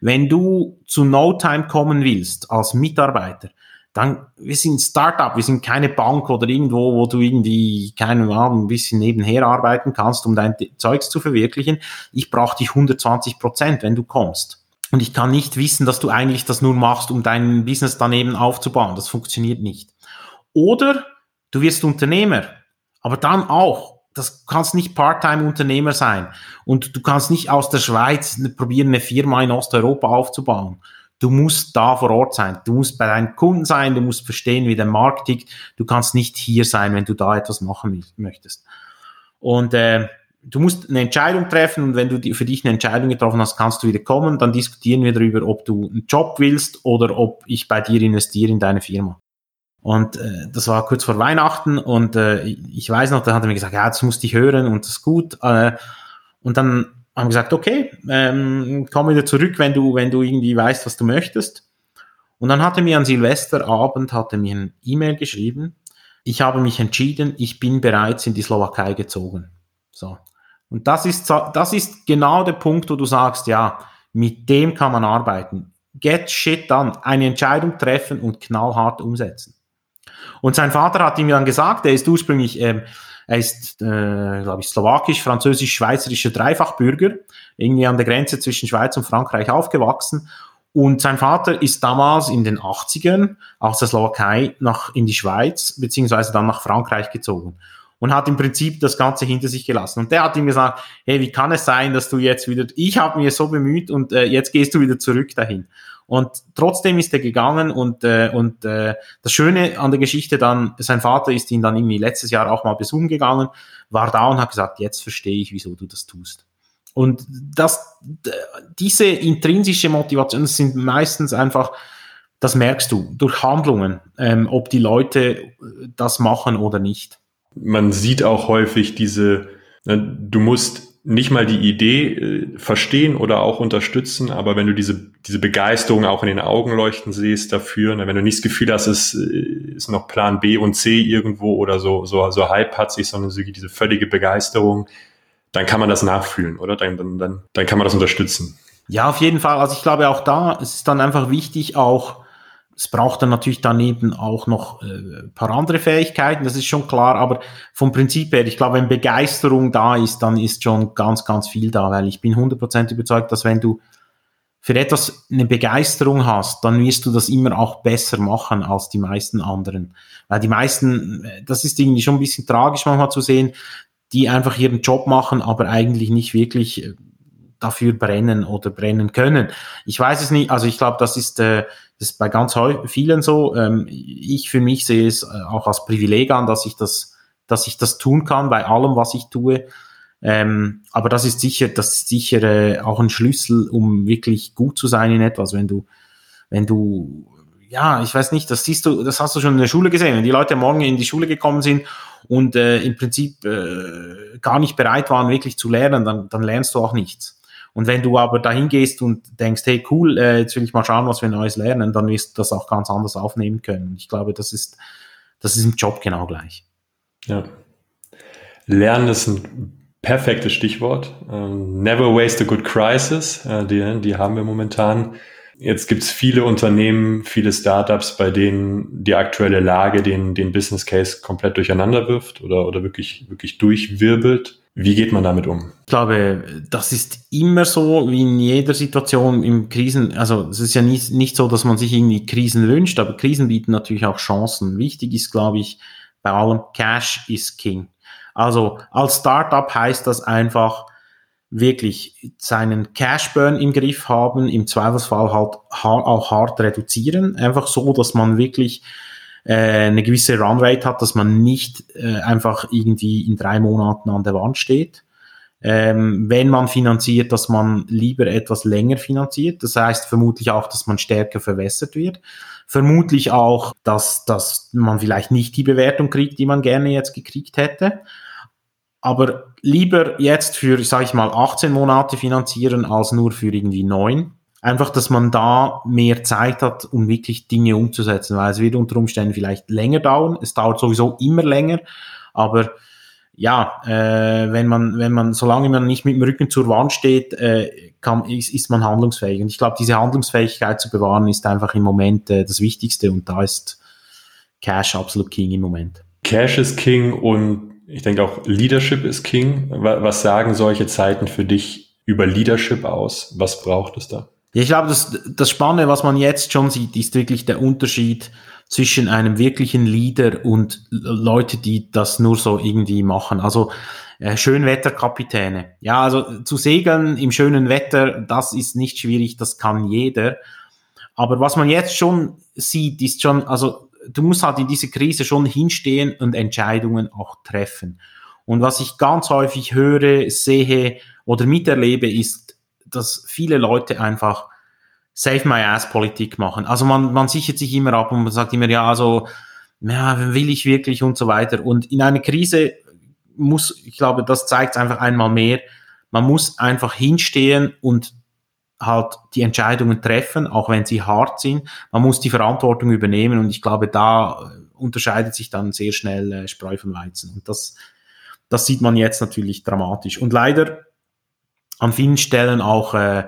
Wenn du zu No Time kommen willst als Mitarbeiter, dann, wir sind Startup, wir sind keine Bank oder irgendwo, wo du irgendwie, keine Ahnung, ein bisschen nebenher arbeiten kannst, um dein Zeugs zu verwirklichen. Ich brauche dich 120 Prozent, wenn du kommst. Und ich kann nicht wissen, dass du eigentlich das nur machst, um dein Business daneben aufzubauen. Das funktioniert nicht. Oder du wirst Unternehmer, aber dann auch. Das kannst nicht Part-Time-Unternehmer sein. Und du kannst nicht aus der Schweiz probieren, eine Firma in Osteuropa aufzubauen. Du musst da vor Ort sein. Du musst bei deinen Kunden sein. Du musst verstehen, wie der Markt tickt. Du kannst nicht hier sein, wenn du da etwas machen möchtest. Und äh, du musst eine Entscheidung treffen und wenn du die, für dich eine Entscheidung getroffen hast, kannst du wieder kommen. Dann diskutieren wir darüber, ob du einen Job willst oder ob ich bei dir investiere in deine Firma. Und äh, das war kurz vor Weihnachten und äh, ich weiß noch, da hat er mir gesagt, ja, das musste ich hören und das ist gut. Äh, und dann haben wir gesagt, okay, ähm, komm wieder zurück, wenn du, wenn du irgendwie weißt, was du möchtest. Und dann hat er mir an Silvesterabend hat er mir ein E-Mail geschrieben. Ich habe mich entschieden, ich bin bereits in die Slowakei gezogen. So. Und das ist, das ist genau der Punkt, wo du sagst, ja, mit dem kann man arbeiten. Get shit done. Eine Entscheidung treffen und knallhart umsetzen. Und sein Vater hat ihm dann gesagt, er ist ursprünglich, ähm, er ist, äh, glaube ich, slowakisch, französisch, schweizerischer Dreifachbürger, irgendwie an der Grenze zwischen Schweiz und Frankreich aufgewachsen. Und sein Vater ist damals in den 80ern aus der Slowakei nach, in die Schweiz, beziehungsweise dann nach Frankreich gezogen und hat im Prinzip das Ganze hinter sich gelassen. Und der hat ihm gesagt, hey, wie kann es sein, dass du jetzt wieder, ich habe mir so bemüht und äh, jetzt gehst du wieder zurück dahin. Und trotzdem ist er gegangen und, äh, und äh, das Schöne an der Geschichte dann, sein Vater ist ihn dann irgendwie letztes Jahr auch mal besuchen gegangen, war da und hat gesagt, jetzt verstehe ich, wieso du das tust. Und das, diese intrinsische Motivation, das sind meistens einfach, das merkst du durch Handlungen, ähm, ob die Leute das machen oder nicht. Man sieht auch häufig diese, ne, du musst nicht mal die Idee äh, verstehen oder auch unterstützen, aber wenn du diese, diese Begeisterung auch in den Augen leuchten siehst dafür, ne, wenn du nicht das Gefühl hast, es äh, ist noch Plan B und C irgendwo oder so, so, so halbpatzig, sondern so diese völlige Begeisterung, dann kann man das nachfühlen, oder? Dann, dann, dann, dann kann man das unterstützen. Ja, auf jeden Fall. Also ich glaube auch da, es ist dann einfach wichtig, auch es braucht dann natürlich daneben auch noch äh, paar andere Fähigkeiten, das ist schon klar, aber vom Prinzip her, ich glaube, wenn Begeisterung da ist, dann ist schon ganz, ganz viel da, weil ich bin 100% überzeugt, dass wenn du für etwas eine Begeisterung hast, dann wirst du das immer auch besser machen als die meisten anderen. Weil die meisten, äh, das ist irgendwie schon ein bisschen tragisch manchmal zu sehen, die einfach ihren Job machen, aber eigentlich nicht wirklich äh, dafür brennen oder brennen können. Ich weiß es nicht, also ich glaube, das ist, äh, das ist bei ganz vielen so. Ähm, ich für mich sehe es äh, auch als Privileg an, dass ich das, dass ich das tun kann bei allem, was ich tue. Ähm, aber das ist sicher, das ist sicher äh, auch ein Schlüssel, um wirklich gut zu sein in etwas. Wenn du, wenn du, ja, ich weiß nicht, das siehst du, das hast du schon in der Schule gesehen. Wenn die Leute morgen in die Schule gekommen sind und äh, im Prinzip gar nicht bereit waren, wirklich zu lernen, dann, dann lernst du auch nichts. Und wenn du aber dahin gehst und denkst, hey cool, äh, jetzt will ich mal schauen, was wir Neues lernen, dann wirst du das auch ganz anders aufnehmen können. Ich glaube, das ist, das ist im Job genau gleich. Ja. Lernen ist ein perfektes Stichwort. Ähm, never waste a good crisis. Äh, die, die haben wir momentan. Jetzt gibt es viele Unternehmen, viele Startups, bei denen die aktuelle Lage den, den Business Case komplett durcheinander wirft oder, oder wirklich, wirklich durchwirbelt. Wie geht man damit um? Ich glaube, das ist immer so, wie in jeder Situation im Krisen. Also es ist ja nicht, nicht so, dass man sich irgendwie Krisen wünscht, aber Krisen bieten natürlich auch Chancen. Wichtig ist, glaube ich, bei allem, Cash is King. Also als Startup heißt das einfach wirklich seinen Cash Burn im Griff haben, im Zweifelsfall halt auch hart reduzieren. Einfach so, dass man wirklich eine gewisse Runrate hat, dass man nicht äh, einfach irgendwie in drei Monaten an der Wand steht. Ähm, wenn man finanziert, dass man lieber etwas länger finanziert. Das heißt vermutlich auch, dass man stärker verwässert wird. Vermutlich auch, dass, dass man vielleicht nicht die Bewertung kriegt, die man gerne jetzt gekriegt hätte. Aber lieber jetzt für, sage ich mal, 18 Monate finanzieren als nur für irgendwie neun einfach, dass man da mehr Zeit hat, um wirklich Dinge umzusetzen, weil es wird unter Umständen vielleicht länger dauern. Es dauert sowieso immer länger, aber ja, äh, wenn man, wenn man, solange man nicht mit dem Rücken zur Wand steht, äh, kann, ist, ist man handlungsfähig. Und ich glaube, diese Handlungsfähigkeit zu bewahren, ist einfach im Moment äh, das Wichtigste und da ist Cash absolut King im Moment. Cash ist King und ich denke auch Leadership ist King. Was sagen solche Zeiten für dich über Leadership aus? Was braucht es da? Ja, ich glaube, das, das Spannende, was man jetzt schon sieht, ist wirklich der Unterschied zwischen einem wirklichen Leader und Leute, die das nur so irgendwie machen. Also äh, Schönwetterkapitäne. Ja, also zu segeln im schönen Wetter, das ist nicht schwierig, das kann jeder. Aber was man jetzt schon sieht, ist schon, also du musst halt in dieser Krise schon hinstehen und Entscheidungen auch treffen. Und was ich ganz häufig höre, sehe oder miterlebe, ist, dass viele Leute einfach Save My Ass Politik machen. Also man, man sichert sich immer ab und man sagt immer, ja, also, ja, will ich wirklich und so weiter. Und in einer Krise muss, ich glaube, das zeigt einfach einmal mehr, man muss einfach hinstehen und halt die Entscheidungen treffen, auch wenn sie hart sind. Man muss die Verantwortung übernehmen und ich glaube, da unterscheidet sich dann sehr schnell äh, Spreu von Weizen. Und das, das sieht man jetzt natürlich dramatisch. Und leider an vielen Stellen auch äh,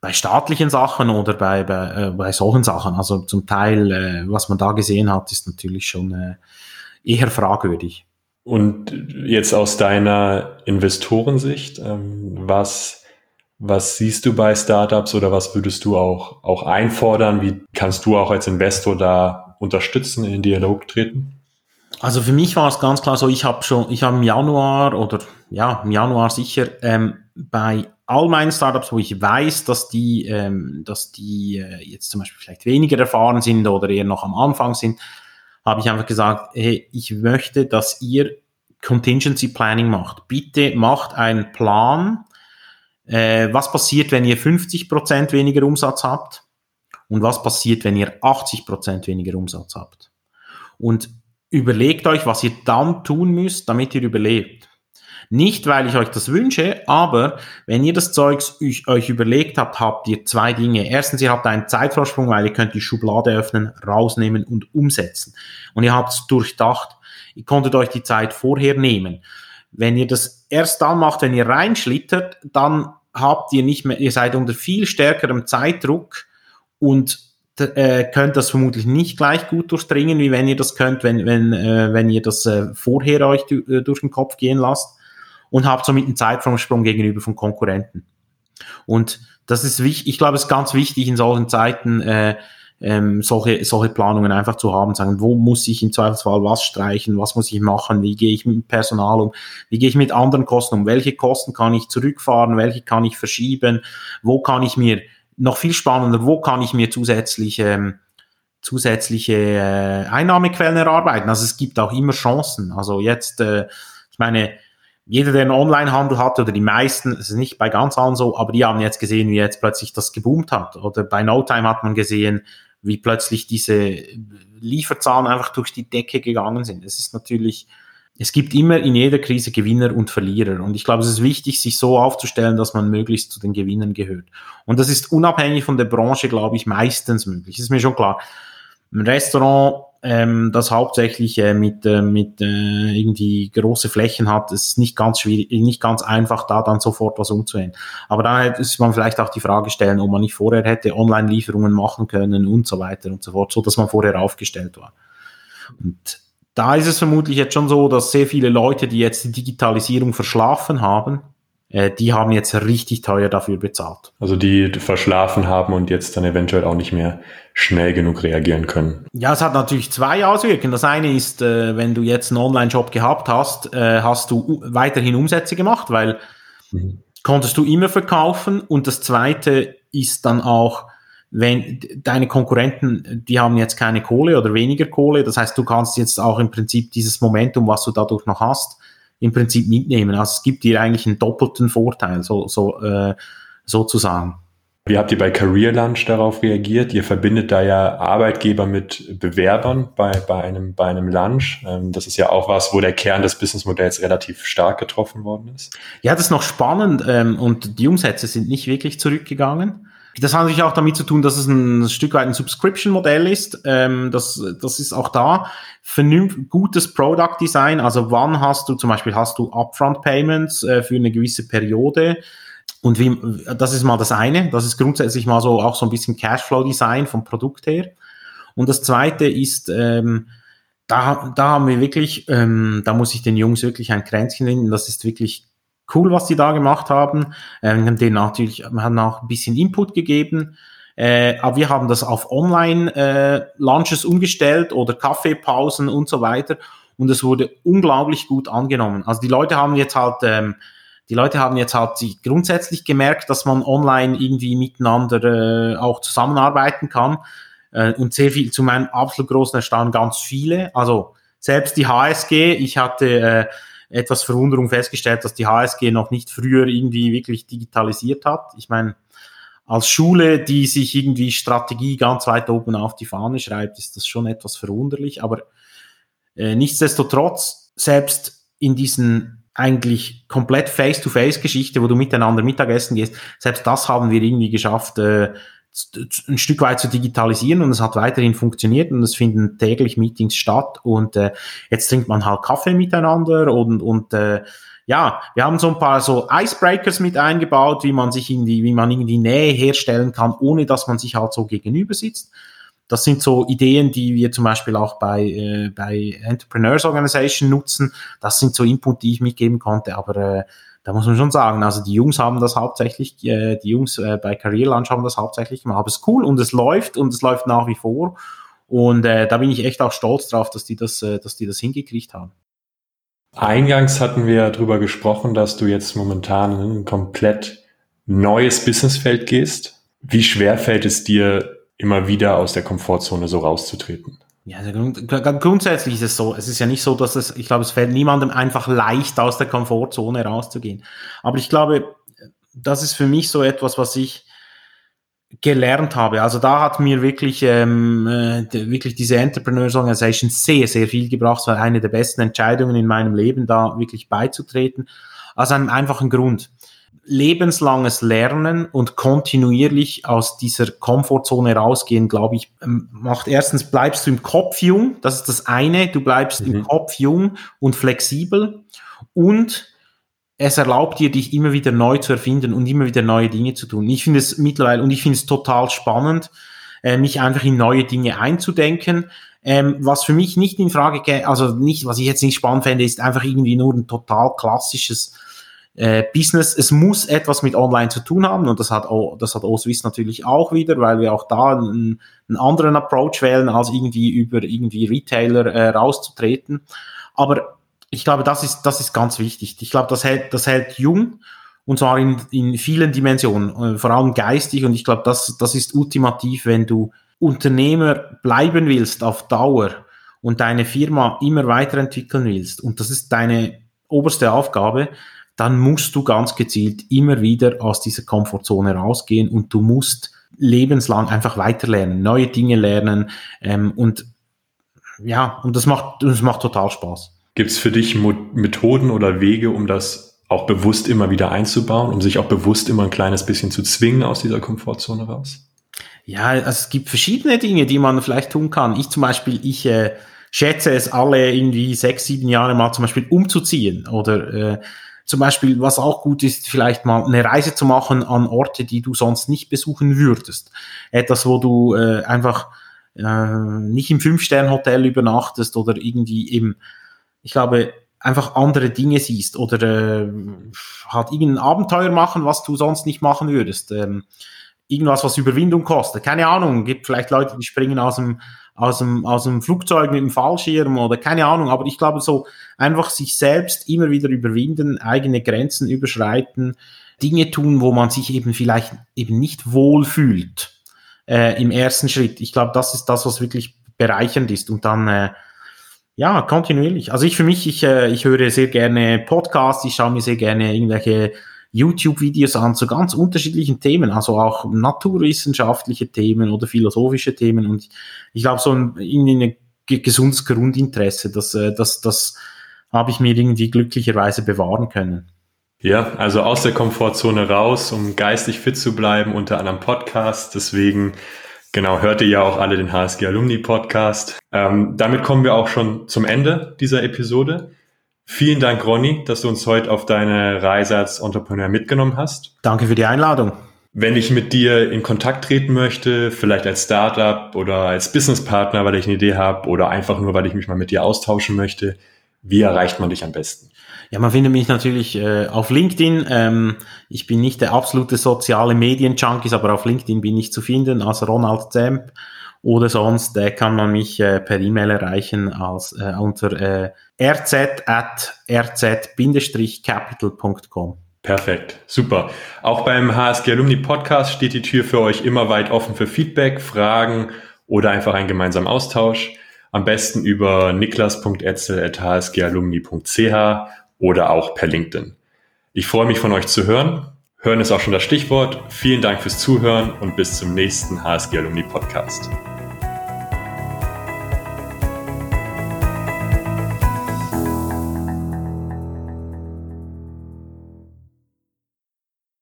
bei staatlichen Sachen oder bei, bei, äh, bei solchen Sachen. Also zum Teil, äh, was man da gesehen hat, ist natürlich schon äh, eher fragwürdig. Und jetzt aus deiner Investorensicht, ähm, was, was siehst du bei Startups oder was würdest du auch, auch einfordern? Wie kannst du auch als Investor da unterstützen, in den Dialog treten? Also für mich war es ganz klar so, ich habe schon, ich habe im Januar oder ja, im Januar sicher ähm, bei all meinen Startups, wo ich weiß, dass die, ähm, dass die äh, jetzt zum Beispiel vielleicht weniger erfahren sind oder eher noch am Anfang sind, habe ich einfach gesagt, hey, ich möchte, dass ihr Contingency Planning macht. Bitte macht einen Plan, äh, was passiert, wenn ihr 50% weniger Umsatz habt und was passiert, wenn ihr 80% weniger Umsatz habt. Und überlegt euch, was ihr dann tun müsst, damit ihr überlebt. Nicht, weil ich euch das wünsche, aber wenn ihr das Zeugs euch überlegt habt, habt ihr zwei Dinge. Erstens, ihr habt einen Zeitvorsprung, weil ihr könnt die Schublade öffnen, rausnehmen und umsetzen. Und ihr habt es durchdacht. Ihr konntet euch die Zeit vorher nehmen. Wenn ihr das erst dann macht, wenn ihr reinschlittert, dann habt ihr nicht mehr, ihr seid unter viel stärkerem Zeitdruck und äh, könnt das vermutlich nicht gleich gut durchdringen, wie wenn ihr das könnt, wenn, wenn, äh, wenn ihr das äh, vorher euch durch den Kopf gehen lasst und habt somit einen Zeitvorsprung gegenüber von Konkurrenten. Und das ist wichtig, ich glaube, es ist ganz wichtig in solchen Zeiten, äh, ähm, solche, solche Planungen einfach zu haben, sagen, wo muss ich im Zweifelsfall was streichen, was muss ich machen, wie gehe ich mit Personal um, wie gehe ich mit anderen Kosten um, welche Kosten kann ich zurückfahren, welche kann ich verschieben, wo kann ich mir, noch viel spannender, wo kann ich mir zusätzliche, ähm, zusätzliche äh, Einnahmequellen erarbeiten. Also es gibt auch immer Chancen. Also jetzt, äh, ich meine, jeder, der einen Onlinehandel hat, oder die meisten, es ist nicht bei ganz allen so, aber die haben jetzt gesehen, wie jetzt plötzlich das geboomt hat. Oder bei No Time hat man gesehen, wie plötzlich diese Lieferzahlen einfach durch die Decke gegangen sind. Es ist natürlich, es gibt immer in jeder Krise Gewinner und Verlierer. Und ich glaube, es ist wichtig, sich so aufzustellen, dass man möglichst zu den Gewinnern gehört. Und das ist unabhängig von der Branche, glaube ich, meistens möglich. Das ist mir schon klar. Im Restaurant ähm, das hauptsächlich äh, mit, äh, mit äh, irgendwie große Flächen hat, ist nicht ganz schwierig, nicht ganz einfach, da dann sofort was umzuhängen. Aber da ist man vielleicht auch die Frage stellen, ob man nicht vorher hätte Online-Lieferungen machen können und so weiter und so fort, so dass man vorher aufgestellt war. Und da ist es vermutlich jetzt schon so, dass sehr viele Leute, die jetzt die Digitalisierung verschlafen haben, äh, die haben jetzt richtig teuer dafür bezahlt. Also die verschlafen haben und jetzt dann eventuell auch nicht mehr schnell genug reagieren können. Ja, es hat natürlich zwei Auswirkungen. Das eine ist, äh, wenn du jetzt einen Online-Shop gehabt hast, äh, hast du weiterhin Umsätze gemacht, weil mhm. konntest du immer verkaufen. Und das zweite ist dann auch, wenn deine Konkurrenten, die haben jetzt keine Kohle oder weniger Kohle. Das heißt, du kannst jetzt auch im Prinzip dieses Momentum, was du dadurch noch hast, im Prinzip mitnehmen. Also es gibt dir eigentlich einen doppelten Vorteil, so, so, äh, sozusagen. Wie habt ihr bei Career Lunch darauf reagiert? Ihr verbindet da ja Arbeitgeber mit Bewerbern bei, bei, einem, bei einem Lunch. Ähm, das ist ja auch was, wo der Kern des Businessmodells relativ stark getroffen worden ist. Ja, das ist noch spannend ähm, und die Umsätze sind nicht wirklich zurückgegangen. Das hat natürlich auch damit zu tun, dass es ein Stück weit ein Subscription-Modell ist. Ähm, das, das ist auch da vernünftig gutes Product Design. Also wann hast du zum Beispiel hast du Upfront Payments äh, für eine gewisse Periode und wie, das ist mal das eine. Das ist grundsätzlich mal so auch so ein bisschen Cashflow Design vom Produkt her. Und das zweite ist ähm, da, da haben wir wirklich, ähm, da muss ich den Jungs wirklich ein Kränzchen nennen. Das ist wirklich cool, was die da gemacht haben. Ähm, haben denen natürlich, wir haben auch ein bisschen Input gegeben. Äh, aber wir haben das auf Online-Launches äh, umgestellt oder Kaffeepausen und so weiter. Und es wurde unglaublich gut angenommen. Also die Leute haben jetzt halt, ähm, die Leute haben jetzt halt sich grundsätzlich gemerkt, dass man online irgendwie miteinander äh, auch zusammenarbeiten kann. Äh, und sehr viel, zu meinem absolut großen Erstaunen ganz viele. Also selbst die HSG, ich hatte äh, etwas Verwunderung festgestellt, dass die HSG noch nicht früher irgendwie wirklich digitalisiert hat. Ich meine, als Schule, die sich irgendwie Strategie ganz weit oben auf die Fahne schreibt, ist das schon etwas verwunderlich. Aber äh, nichtsdestotrotz, selbst in diesen eigentlich komplett Face-to-Face-Geschichte, wo du miteinander Mittagessen gehst, selbst das haben wir irgendwie geschafft, äh, ein Stück weit zu digitalisieren und es hat weiterhin funktioniert und es finden täglich Meetings statt und äh, jetzt trinkt man halt Kaffee miteinander und, und äh, ja, wir haben so ein paar so Icebreakers mit eingebaut, wie man sich in die, wie man irgendwie Nähe herstellen kann, ohne dass man sich halt so gegenüber sitzt. Das sind so Ideen, die wir zum Beispiel auch bei, äh, bei Entrepreneurs Organization nutzen. Das sind so Input, die ich mitgeben konnte, aber äh, da muss man schon sagen, also die Jungs haben das hauptsächlich, äh, die Jungs äh, bei Career Launch haben das hauptsächlich gemacht. Aber es ist cool und es läuft und es läuft nach wie vor. Und äh, da bin ich echt auch stolz drauf, dass die das, äh, dass die das hingekriegt haben. Eingangs hatten wir darüber gesprochen, dass du jetzt momentan in ein komplett neues Businessfeld gehst. Wie schwer fällt es dir, immer wieder aus der Komfortzone so rauszutreten? Ja, also grundsätzlich ist es so. Es ist ja nicht so, dass es, ich glaube, es fällt niemandem einfach leicht aus der Komfortzone rauszugehen. Aber ich glaube, das ist für mich so etwas, was ich gelernt habe. Also da hat mir wirklich, ähm, äh, wirklich diese Entrepreneurs Organization sehr, sehr viel gebracht. Es war eine der besten Entscheidungen in meinem Leben, da wirklich beizutreten. Aus einem einfachen Grund lebenslanges Lernen und kontinuierlich aus dieser Komfortzone rausgehen, glaube ich, ähm, macht erstens bleibst du im Kopf jung, das ist das eine, du bleibst mhm. im Kopf jung und flexibel und es erlaubt dir, dich immer wieder neu zu erfinden und immer wieder neue Dinge zu tun. Ich finde es mittlerweile und ich finde es total spannend, äh, mich einfach in neue Dinge einzudenken. Ähm, was für mich nicht in Frage geht, also nicht, was ich jetzt nicht spannend fände, ist einfach irgendwie nur ein total klassisches äh, Business, es muss etwas mit Online zu tun haben und das hat, das hat Oswiss natürlich auch wieder, weil wir auch da einen, einen anderen Approach wählen, als irgendwie über irgendwie Retailer äh, rauszutreten. Aber ich glaube, das ist, das ist ganz wichtig. Ich glaube, das hält, das hält jung und zwar in, in vielen Dimensionen, äh, vor allem geistig und ich glaube, das, das ist ultimativ, wenn du Unternehmer bleiben willst auf Dauer und deine Firma immer weiterentwickeln willst und das ist deine oberste Aufgabe, dann musst du ganz gezielt immer wieder aus dieser Komfortzone rausgehen und du musst lebenslang einfach weiterlernen, neue Dinge lernen ähm, und ja, und das macht, das macht total Spaß. Gibt es für dich Methoden oder Wege, um das auch bewusst immer wieder einzubauen, um sich auch bewusst immer ein kleines bisschen zu zwingen aus dieser Komfortzone raus? Ja, also es gibt verschiedene Dinge, die man vielleicht tun kann. Ich zum Beispiel, ich äh, schätze es alle irgendwie sechs, sieben Jahre mal zum Beispiel umzuziehen oder äh, zum Beispiel, was auch gut ist, vielleicht mal eine Reise zu machen an Orte, die du sonst nicht besuchen würdest. Etwas, wo du äh, einfach äh, nicht im Fünf-Stern-Hotel übernachtest oder irgendwie eben, ich glaube, einfach andere Dinge siehst oder äh, halt irgendein Abenteuer machen, was du sonst nicht machen würdest. Ähm, irgendwas, was Überwindung kostet. Keine Ahnung, gibt vielleicht Leute, die springen aus dem aus dem, aus dem Flugzeug mit dem Fallschirm oder keine Ahnung, aber ich glaube so einfach sich selbst immer wieder überwinden, eigene Grenzen überschreiten, Dinge tun, wo man sich eben vielleicht eben nicht wohl fühlt äh, im ersten Schritt. Ich glaube, das ist das, was wirklich bereichernd ist und dann äh, ja, kontinuierlich. Also ich für mich, ich, äh, ich höre sehr gerne Podcasts, ich schaue mir sehr gerne irgendwelche YouTube-Videos an zu ganz unterschiedlichen Themen, also auch naturwissenschaftliche Themen oder philosophische Themen. Und ich glaube, so ein, ein gesundes Grundinteresse, das, äh, das, das habe ich mir irgendwie glücklicherweise bewahren können. Ja, also aus der Komfortzone raus, um geistig fit zu bleiben, unter anderem Podcast. Deswegen, genau, hört ihr ja auch alle den HSG Alumni Podcast. Ähm, damit kommen wir auch schon zum Ende dieser Episode. Vielen Dank, Ronny, dass du uns heute auf deine Reise als Entrepreneur mitgenommen hast. Danke für die Einladung. Wenn ich mit dir in Kontakt treten möchte, vielleicht als Startup oder als Businesspartner, weil ich eine Idee habe oder einfach nur, weil ich mich mal mit dir austauschen möchte, wie erreicht man dich am besten? Ja, man findet mich natürlich äh, auf LinkedIn. Ähm, ich bin nicht der absolute soziale Medien-Junkies, aber auf LinkedIn bin ich zu finden als Ronald Zemp. Oder sonst äh, kann man mich äh, per E-Mail erreichen als äh, unter äh, rz at rz-capital.com. Perfekt, super. Auch beim HSG Alumni Podcast steht die Tür für euch immer weit offen für Feedback, Fragen oder einfach einen gemeinsamen Austausch. Am besten über niklas.etzel.hsgalumni.ch oder auch per LinkedIn. Ich freue mich von euch zu hören. Hören ist auch schon das Stichwort. Vielen Dank fürs Zuhören und bis zum nächsten HSG Alumni Podcast.